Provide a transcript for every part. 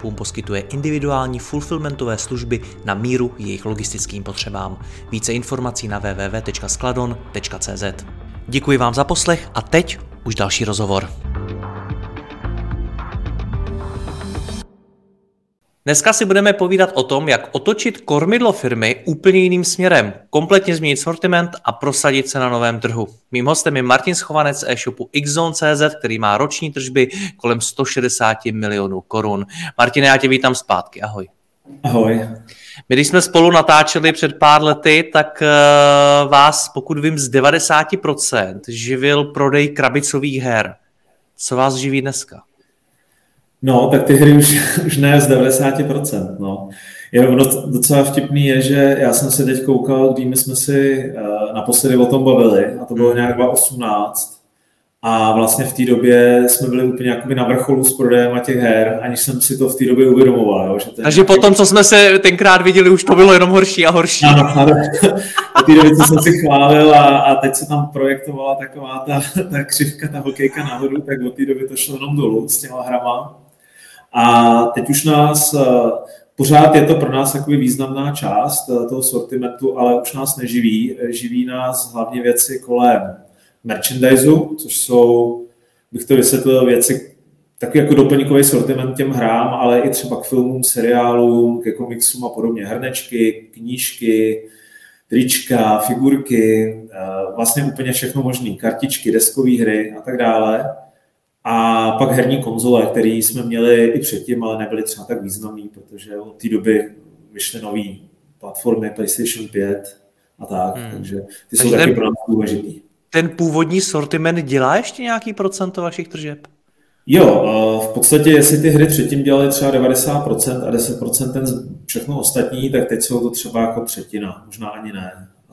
e-shopům poskytuje individuální fulfillmentové služby na míru jejich logistickým potřebám. Více informací na www.skladon.cz. Děkuji vám za poslech a teď už další rozhovor. Dneska si budeme povídat o tom, jak otočit kormidlo firmy úplně jiným směrem, kompletně změnit sortiment a prosadit se na novém trhu. Mým hostem je Martin Schovanec z e-shopu xzone.cz, který má roční tržby kolem 160 milionů korun. Martine, já tě vítám zpátky, ahoj. Ahoj. My když jsme spolu natáčeli před pár lety, tak uh, vás, pokud vím, z 90% živil prodej krabicových her. Co vás živí dneska? No, tak ty hry už, už ne z 90%. No. Jenom docela vtipný je, že já jsem se teď koukal, kdy my jsme si uh, naposledy o tom bavili, a to bylo hmm. nějak 2018. A vlastně v té době jsme byli úplně jakoby na vrcholu s prodejem a těch her, aniž jsem si to v té době uvědomoval. Jo, že ten... Takže potom, co jsme se tenkrát viděli, už to bylo jenom horší a horší. Ano, ano. V té době, co jsem si chválil a, a teď se tam projektovala taková ta, ta křivka, ta hokejka nahoru, tak od té doby to šlo jenom dolů s těma hrama. A teď už nás, eh, pořád je to pro nás takový významná část eh, toho sortimentu, ale už nás neživí. Živí nás hlavně věci kolem merchandiseu, což jsou, bych to vysvětlil, věci, taky jako doplňkový sortiment těm hrám, ale i třeba k filmům, seriálům, ke komiksům a podobně. Hrnečky, knížky, trička, figurky, eh, vlastně úplně všechno možné, kartičky, deskové hry a tak dále. A pak herní konzole, které jsme měli i předtím, ale nebyly třeba tak významný, protože od té doby vyšly nové platformy PlayStation 5 a tak, hmm. takže ty takže jsou taky ten, pro nás důležitý. Ten původní sortiment dělá ještě nějaký procento vašich tržeb? Jo, v podstatě, jestli ty hry předtím dělaly třeba 90% a 10% ten všechno ostatní, tak teď jsou to třeba jako třetina, možná ani ne. A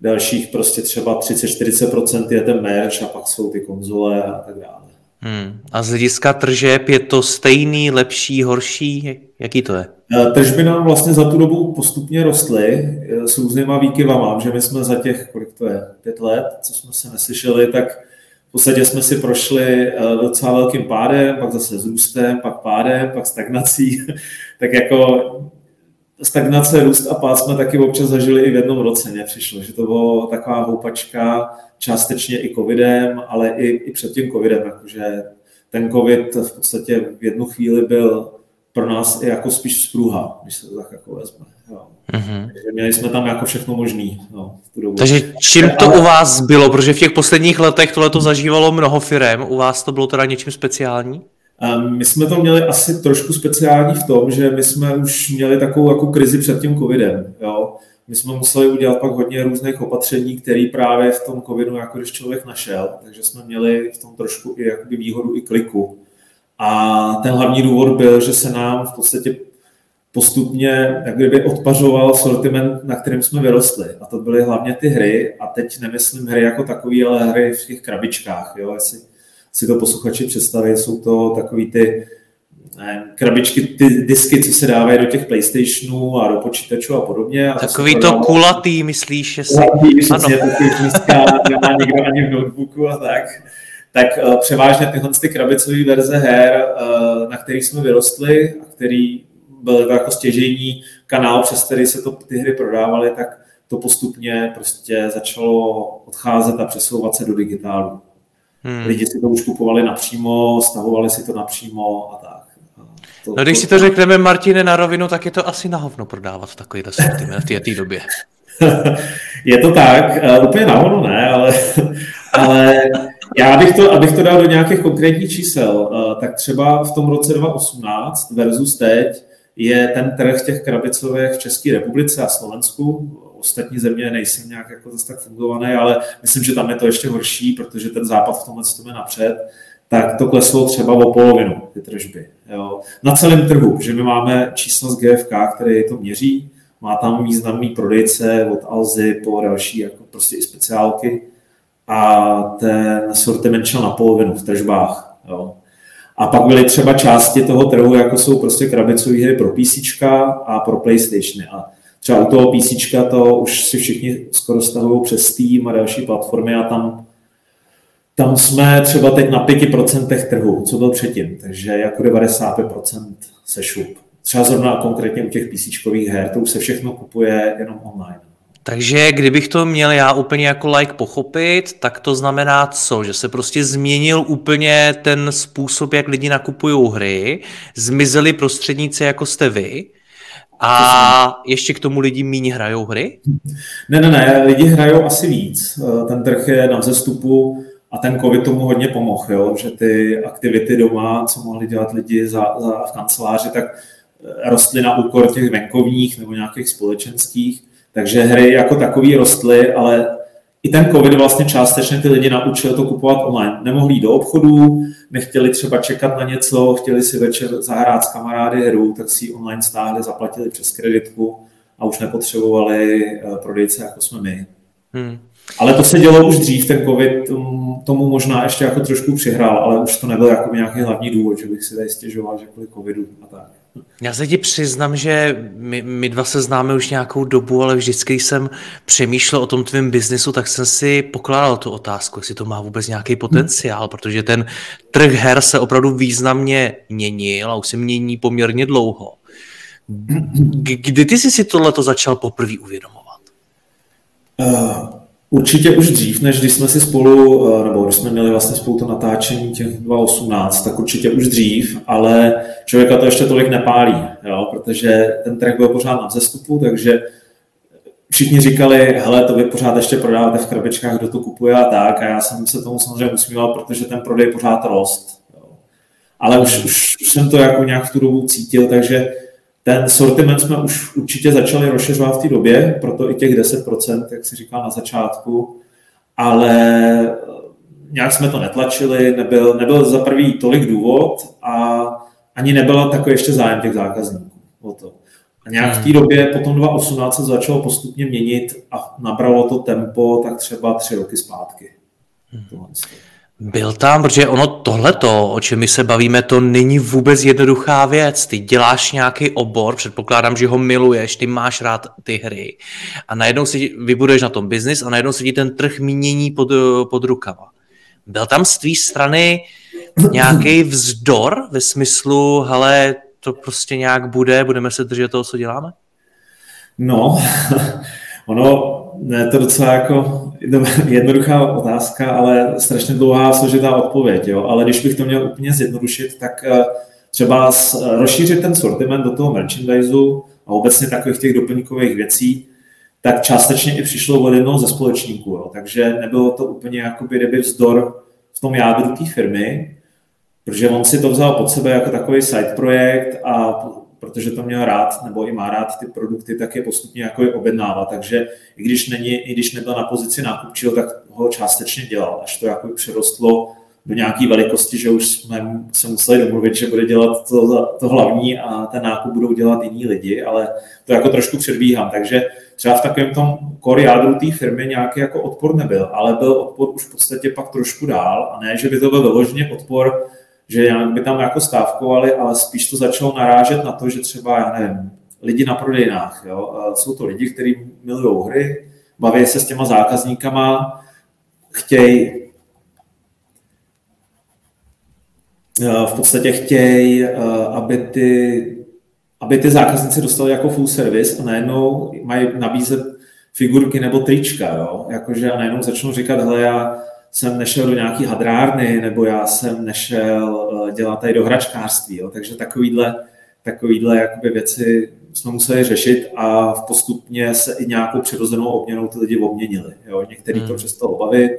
dalších prostě třeba 30-40% je ten merch a pak jsou ty konzole a tak dále. Hmm. A z hlediska tržeb je to stejný, lepší, horší? Jaký to je? Eh, tržby nám vlastně za tu dobu postupně rostly eh, s různýma výkyvama, že my jsme za těch, kolik to je, pět let, co jsme se neslyšeli, tak v podstatě jsme si prošli eh, docela velkým pádem, pak zase s růstem, pak pádem, pak stagnací. tak jako stagnace, růst a pád jsme taky občas zažili i v jednom roce. Mně přišlo, že to bylo taková houpačka, částečně i covidem, ale i, i před tím covidem, jakože ten covid v podstatě v jednu chvíli byl pro nás i jako spíš spruha, když se to tak jako vezme. Jo. Mm-hmm. Takže měli jsme tam jako všechno možný. No, v tu dobu. Takže čím to u vás bylo? Protože v těch posledních letech tohle to zažívalo mnoho firem. U vás to bylo teda něčím speciální? My jsme to měli asi trošku speciální v tom, že my jsme už měli takovou jako krizi před tím covidem. Jo? My jsme museli udělat pak hodně různých opatření, které právě v tom covidu, jako když člověk našel, takže jsme měli v tom trošku i jakoby výhodu i kliku. A ten hlavní důvod byl, že se nám v podstatě postupně jak kdyby odpařoval sortiment, na kterém jsme vyrostli. A to byly hlavně ty hry, a teď nemyslím hry jako takové, ale hry v těch krabičkách. Jo? Jestli si to posluchači představí, jsou to takový ty krabičky, ty disky, co se dávají do těch PlayStationů a do počítačů a podobně. A Takový to, to kulatý, myslíš, že si... Kulatý, přesně, místka nemá někdo ani v notebooku a tak. Tak uh, převážně tyhle ty krabicové verze her, uh, na kterých jsme vyrostli a který byl jako stěžení kanál, přes který se to, ty hry prodávaly, tak to postupně prostě začalo odcházet a přesouvat se do digitálu. Hmm. Lidi si to už kupovali napřímo, stahovali si to napřímo a tak. To, no když to, si to řekneme, Martine, na rovinu, tak je to asi na hovno prodávat takový sortiment v té době. je to tak, uh, úplně na hovno ne, ale, ale já bych to, abych to dal do nějakých konkrétních čísel, uh, tak třeba v tom roce 2018 versus teď je ten trh těch krabicových v České republice a Slovensku ostatní země nejsem nějak jako zase tak fungovaný, ale myslím, že tam je to ještě horší, protože ten západ v tomhle tom je napřed, tak to kleslo třeba o polovinu, ty tržby. Jo. Na celém trhu, že my máme číslo z GFK, které to měří, má tam významný prodejce od Alzy po další jako prostě i speciálky a ten sortiment šel na polovinu v tržbách. Jo. A pak byly třeba části toho trhu, jako jsou prostě krabicové hry pro PC a pro PlayStation. A třeba u toho PC to už si všichni skoro stahují přes Steam a další platformy a tam, tam jsme třeba teď na 5% trhu, co byl předtím, takže jako 95% se šup. Třeba zrovna konkrétně u těch PC her, to už se všechno kupuje jenom online. Takže kdybych to měl já úplně jako like pochopit, tak to znamená co? Že se prostě změnil úplně ten způsob, jak lidi nakupují hry, zmizeli prostředníci jako jste vy a ještě k tomu lidi méně hrajou hry? Ne, ne, ne, lidi hrajou asi víc. Ten trh je na vzestupu a ten covid tomu hodně pomohl, jo? že ty aktivity doma, co mohli dělat lidi za, za, v kanceláři, tak rostly na úkor těch venkovních nebo nějakých společenských takže hry jako takový rostly, ale i ten covid vlastně částečně ty lidi naučil to kupovat online. Nemohli jít do obchodů, nechtěli třeba čekat na něco, chtěli si večer zahrát s kamarády hru, tak si ji online stáhli, zaplatili přes kreditku a už nepotřebovali eh, prodejce, jako jsme my. Hmm. Ale to se dělo už dřív, ten covid tomu možná ještě jako trošku přihrál, ale už to nebyl jako nějaký hlavní důvod, že bych si tady stěžoval, že kvůli covidu a tak. Já se ti přiznám, že my, my dva se známe už nějakou dobu, ale vždycky, když jsem přemýšlel o tom tvém biznesu, tak jsem si pokládal tu otázku, jestli to má vůbec nějaký potenciál, protože ten trh her se opravdu významně měnil a už se mění poměrně dlouho. Kdy ty jsi si tohleto začal poprvé uvědomovat? Uh, Určitě už dřív, než když jsme si spolu, eh, nebo když jsme měli vlastně spolu to natáčení těch 2018, tak určitě už dřív, ale člověka to ještě tolik nepálí, jo, protože ten track byl pořád na vzestupu, takže všichni říkali, hele, to vy pořád ještě prodáváte v krabičkách, kdo to kupuje a tak, a já jsem se tomu samozřejmě usmíval, protože ten prodej pořád rost. Jo. Ale už, už, už jsem to jako nějak v tu dobu cítil, takže ten sortiment jsme už určitě začali rozšiřovat v té době, proto i těch 10%, jak si říkal na začátku, ale eh, nějak jsme to netlačili, nebyl, nebyl za prvý tolik důvod a ani nebyl takový ještě zájem těch zákazníků o to. A nějak v té době potom 2018 se začalo postupně měnit a nabralo to tempo tak třeba tři roky zpátky. Hmm. Byl tam, protože ono tohleto, o čem my se bavíme, to není vůbec jednoduchá věc. Ty děláš nějaký obor, předpokládám, že ho miluješ, ty máš rád ty hry a najednou si vybuduješ na tom biznis a najednou se ti ten trh mění pod, pod rukama. Byl tam z tvý strany nějaký vzdor ve smyslu, hele, to prostě nějak bude, budeme se držet toho, co děláme? No, ono je to docela jako jednoduchá otázka, ale strašně dlouhá složitá odpověď. Jo? Ale když bych to měl úplně zjednodušit, tak eh, třeba rozšířit ten sortiment do toho merchandiseu a obecně takových těch doplňkových věcí, tak částečně i přišlo od jednoho ze společníků. Jo? Takže nebylo to úplně jakoby kdyby vzdor v tom jádru té firmy, protože on si to vzal pod sebe jako takový side projekt a protože to měl rád, nebo i má rád ty produkty, tak je postupně jako je objednává. Takže i když, není, i když nebyl na pozici nákupčího, tak ho částečně dělal, až to jako přerostlo do nějaké velikosti, že už jsme se museli domluvit, že bude dělat to, to hlavní a ten nákup budou dělat jiní lidi, ale to jako trošku předbíhám. Takže třeba v takovém tom core jádru té firmy nějaký jako odpor nebyl, ale byl odpor už v podstatě pak trošku dál a ne, že by to byl vyloženě odpor že nějak by tam jako stávkovali, ale spíš to začalo narážet na to, že třeba, já nevím, lidi na prodejnách, jo? jsou to lidi, kteří milují hry, baví se s těma zákazníkama, chtějí eh, v podstatě chtějí, eh, aby ty, aby ty zákazníci dostali jako full service a najednou mají nabízet figurky nebo trička, jo? Jakože a najednou začnou říkat, hele, já jsem nešel do nějaký hadrárny, nebo já jsem nešel eh, dělat tady do hračkářství. Jo. Takže takovýhle, takovýhle jakoby věci jsme museli řešit a postupně se i nějakou přirozenou obměnou ty lidi obměnili. Jo. Některý hmm. to přestalo bavit,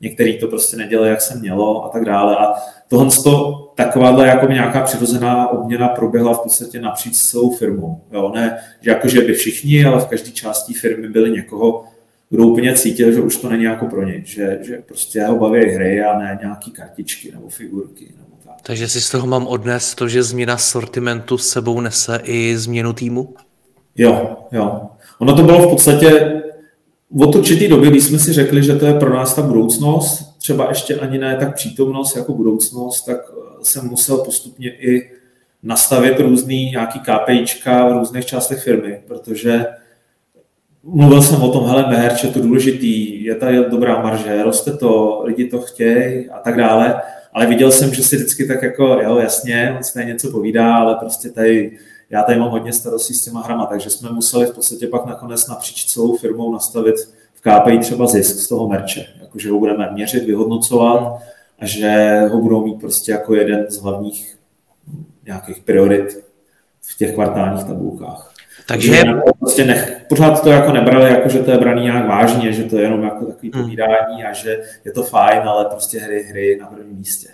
některý to prostě nedělali, jak se mělo a tak dále. A tohle to, takováhle jako nějaká přirozená obměna proběhla v podstatě napříč celou firmou. Jo. Ne, že jakože by všichni, ale v každé části firmy byli někoho, kdo úplně cítil, že už to není jako pro ně, že, že prostě ho baví hry a ne nějaký kartičky nebo figurky. Nebo tak. Takže si z toho mám odnes to, že změna sortimentu s sebou nese i změnu týmu? Jo, jo. Ono to bylo v podstatě od určitý doby, když jsme si řekli, že to je pro nás ta budoucnost, třeba ještě ani ne tak přítomnost jako budoucnost, tak eh, jsem musel postupně i nastavit různý nějaký KPIčka v různých částech firmy, protože mluvil jsem o tom, hele, merch je to důležitý, je tady dobrá marže, roste to, lidi to chtějí a tak dále, ale viděl jsem, že si vždycky tak jako, jo, jasně, on se něco povídá, ale prostě tady já tady mám hodně starostí s těma hrama, takže jsme museli v podstatě pak nakonec napříč celou firmou nastavit v KPI třeba zisk z toho merče, jakože ho budeme měřit, vyhodnocovat a že ho budou mít prostě jako jeden z hlavních nějakých priorit v těch kvartálních tabulkách. Takže prostě nech, pořád to jako nebrali, jako že to je braný nějak vážně, že to je jenom jako takový hmm. povídání a že je to fajn, ale prostě hry, hry na prvním místě.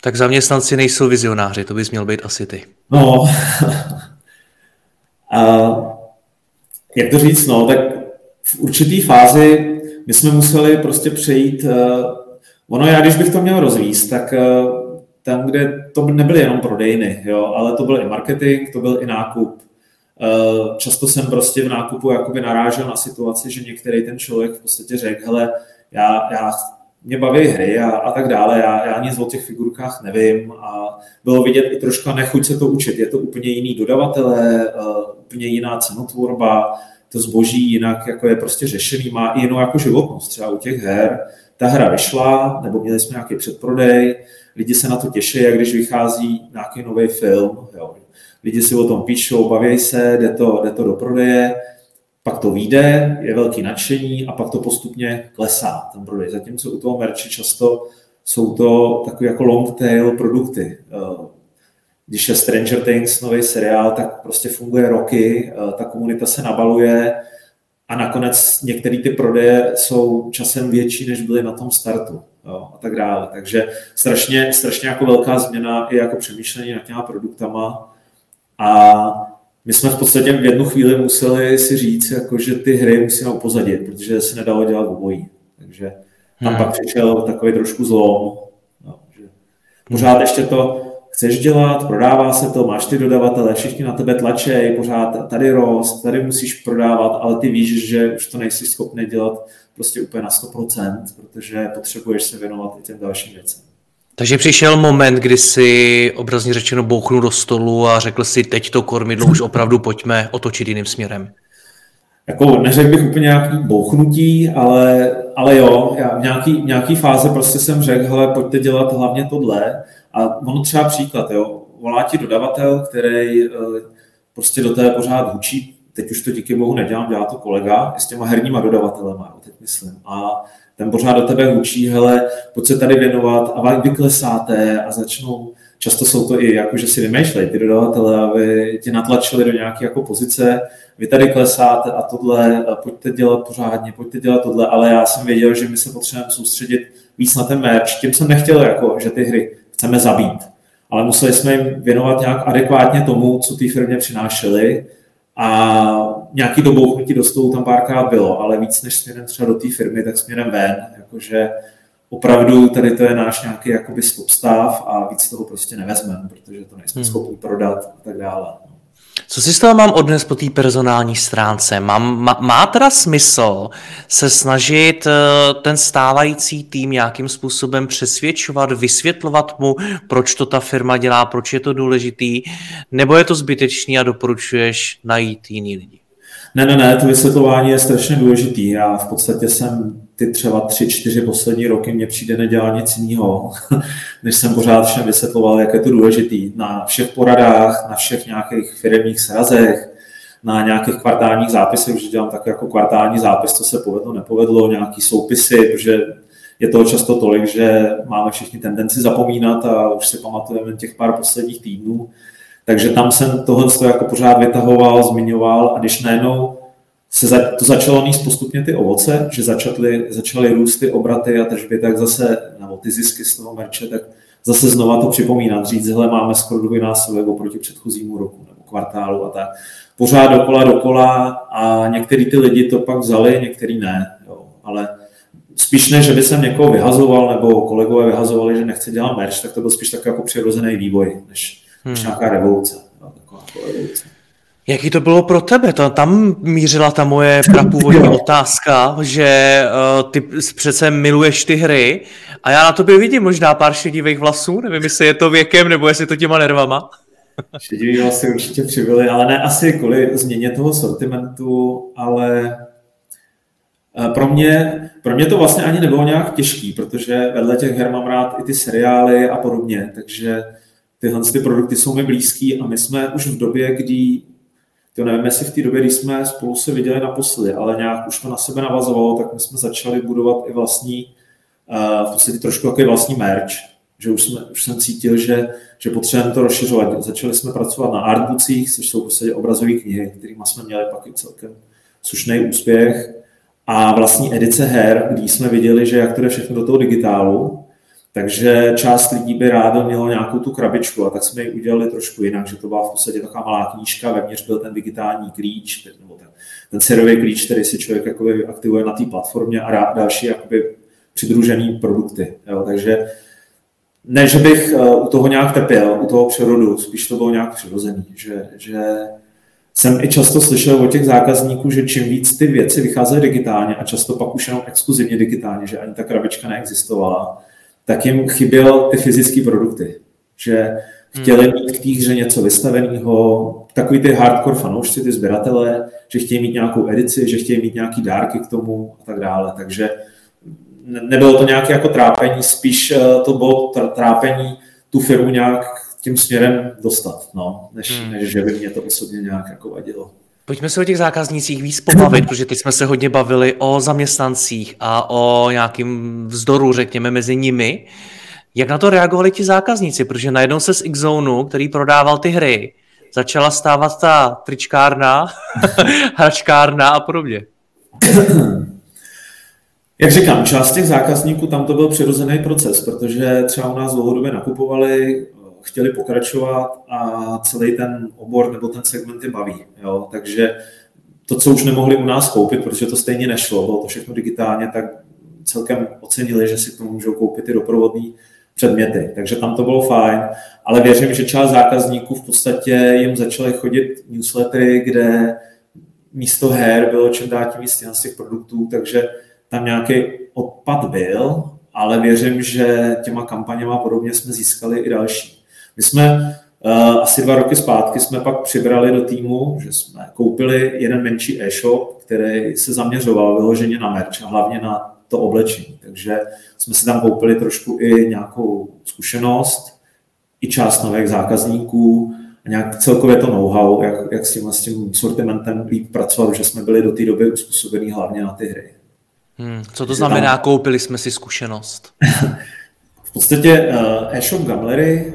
Tak zaměstnanci nejsou vizionáři, to bys měl být asi ty. No, a jak to říct, no, tak v určitý fázi my jsme museli prostě přejít, uh, ono já, když bych to měl rozvíst, tak uh, tam, kde to nebyly jenom prodejny, jo, ale to byl i marketing, to byl i nákup. Uh, často jsem prostě v nákupu jakoby narážel na situaci, že některý ten člověk v podstatě řekl, hele, já, já mě baví hry a, a tak dále, já, já nic o těch figurkách nevím a bylo vidět i troška nechuť se to učit. Je to úplně jiný dodavatele, uh, úplně jiná cenotvorba, to zboží jinak jako je prostě řešený, má i jinou jako životnost. Třeba u těch her, ta hra vyšla, nebo měli jsme nějaký předprodej, lidi se na to těší, jak když vychází nějaký nový film. Jo. Lidi si o tom píšou, baví se, jde to, jde to do prodeje, pak to vyjde, je velký nadšení a pak to postupně klesá, ten prodej. Zatímco u toho merči často jsou to takové jako long tail produkty. Eh, když je Stranger Things nový seriál, tak prostě funguje roky, eh, ta komunita se nabaluje a nakonec některé ty prodeje jsou časem větší, než byly na tom startu jo, a tak dále. Takže strašně, strašně jako velká změna i jako přemýšlení nad těma produktama a my jsme v podstatě v jednu chvíli museli si říct, jako, že ty hry musíme upozadit, protože se nedalo dělat obojí. Takže tam hmm. pak přišel takový trošku zlom. No, že pořád ještě to chceš dělat, prodává se to, máš ty dodavatele, všichni na tebe tlačí, pořád tady rost, tady musíš prodávat, ale ty víš, že už to nejsi schopný dělat prostě úplně na 100%, protože potřebuješ se věnovat i těm dalším věcem. Takže přišel moment, kdy si obrazně řečeno bouchnu do stolu a řekl si, teď to kormidlo už opravdu pojďme otočit jiným směrem. Jako neřekl bych úplně nějaký bouchnutí, ale, ale jo, já v nějaký, nějaký fázi prostě jsem řekl, hele, pojďte dělat hlavně tohle. A ono třeba příklad, jo, volá ti dodavatel, který eh, prostě do té pořád hučí, teď už to díky bohu nedělám, dělá to kolega, s těma herníma dodavatelema, teď myslím. A ten pořád do tebe hučí, hele, pojď se tady věnovat a vy vyklesáte a začnou, často jsou to i jako, že si vymýšlejí ty dodavatele, aby tě natlačili do nějaké jako pozice, vy tady klesáte a tohle, a pojďte dělat pořádně, pojďte dělat tohle, ale já jsem věděl, že my se potřebujeme soustředit víc na ten merch, tím jsem nechtěl, jako, že ty hry chceme zabít, ale museli jsme jim věnovat nějak adekvátně tomu, co ty firmě přinášely a nějaký dobouchnutí do stolu tam párkrát bylo, ale víc než směrem třeba do té firmy, tak směrem ven, jakože opravdu tady to je náš nějaký jakoby stav a víc toho prostě nevezmeme, protože to nejsme hmm. schopni prodat a tak dále. Co si z toho mám odnes po té personální stránce? Mám, má, má teda smysl se snažit eh, ten stávající tým nějakým způsobem přesvědčovat, vysvětlovat mu, proč to ta firma dělá, proč je to důležitý, nebo je to zbytečný a doporučuješ najít jiný lidi? Ne, ne, ne, to vysvětlování je strašně důležitý. Já v podstatě jsem ty třeba tři, čtyři poslední roky mě přijde nedělal nic jiného, než jsem pořád všem vysvětloval, jak je to důležitý. Na všech poradách, na všech nějakých firmních srazech, na nějakých kvartálních zápisech, už dělám tak jako kvartální zápis, co se povedlo, nepovedlo, nějaký soupisy, protože je toho často tolik, že máme všichni tendenci zapomínat a už si pamatujeme těch pár posledních týdnů. Takže tam jsem tohle jako pořád vytahoval, zmiňoval a když najednou se za, to začalo níst postupně ty ovoce, že začaly, začaly růst ty obraty a tržby, tak zase, nebo ty zisky z toho merče, tak zase znova to připomínat, říct, hele, máme skoro dvojnásobek oproti předchozímu roku nebo kvartálu a tak. Pořád dokola, dokola a některý ty lidi to pak vzali, některý ne. Jo. ale spíš ne, že by jsem někoho vyhazoval, nebo kolegové vyhazovali, že nechce dělat merch, tak to byl spíš takový jako přirozený vývoj, než, hmm. nějaká revoluce. No, taková jako revoluce. Jaký to bylo pro tebe? To, tam mířila ta moje prapůvodní otázka, že uh, ty přece miluješ ty hry a já na tobě vidím možná pár šedivých vlasů, nevím, jestli je to věkem nebo jestli to těma nervama. Šedivý vlasy určitě přibyly, ale ne asi kvůli změně toho sortimentu, ale uh, pro mě, pro mě to vlastně ani nebylo nějak těžký, protože vedle těch her mám rád i ty seriály a podobně, takže tyhle ty produkty jsou mi blízký a my jsme už v době, kdy to nevím, jestli v té době, kdy jsme spolu se viděli naposledy, ale nějak už to na sebe navazovalo, tak my jsme začali budovat i vlastní, uh, v podstatě trošku jako vlastní merch, že už, jsme, už jsem cítil, že, že potřebujeme to rozšiřovat. Začali jsme pracovat na artbookcích, což jsou v podstatě obrazové knihy, kterými jsme měli pak i celkem slušný úspěch a vlastní edice her, kdy jsme viděli, že jak to jde všechno do toho digitálu, takže část lidí by ráda měla nějakou tu krabičku a tak jsme ji udělali trošku jinak, že to byla v podstatě taková malá knížka, vevnitř byl ten digitální klíč, nebo ten, ten serový klíč, který si člověk jakoby aktivuje na té platformě a další jakoby přidružený produkty. Jo. Takže ne, že bych eh, u toho nějak trpěl, u toho přerodu, spíš to bylo nějak přirozený, že, že jsem i často slyšel od těch zákazníků, že čím víc ty věci vycházejí digitálně a často pak už jenom exkluzivně digitálně, že ani ta krabička neexistovala, tak jim chyběl ty fyzické produkty. Že chtěli hmm. mít k té hře něco vystaveného, takový ty hardcore fanoušci, ty sběratele, že chtějí mít nějakou edici, že chtějí mít nějaký dárky k tomu a tak dále. Takže nebylo to nějaké jako trápení, spíš eh, to bylo trápení tu firmu nějak tím směrem dostat, no, než, hmm. než že by mě to osobně nějak jako vadilo. Pojďme se o těch zákaznících víc pobavit, protože teď jsme se hodně bavili o zaměstnancích a o nějakým vzdoru, řekněme, mezi nimi. Jak na to reagovali ti zákazníci? Protože najednou se z x který prodával ty hry, začala stávat ta tričkárna, hračkárna a podobně. Jak říkám, část těch zákazníků tam to byl přirozený proces, protože třeba u nás dlouhodobě nakupovali chtěli pokračovat a celý ten obor nebo ten segment je baví. Jo? Takže to, co už nemohli u nás koupit, protože to stejně nešlo, bylo to všechno digitálně, tak celkem ocenili, že si k tomu můžou koupit i doprovodné předměty. Takže tam to bylo fajn, ale věřím, že část zákazníků v podstatě jim začaly chodit newslettery, kde místo her bylo čím dál tím víc z těch produktů, takže tam nějaký odpad byl, ale věřím, že těma kampaněma podobně jsme získali i další. My jsme uh, asi dva roky zpátky jsme pak přibrali do týmu, že jsme koupili jeden menší e-shop, který se zaměřoval vyloženě na merch a hlavně na to oblečení. Takže jsme si tam koupili trošku i nějakou zkušenost, i část nových zákazníků a nějak celkově to know-how, jak, jak s, tím, s tím sortimentem líp pracovat, že jsme byli do té doby uspůsobení hlavně na ty hry. Hmm, co to znamená, tam... koupili jsme si zkušenost? v podstatě uh, e-shop Gamblery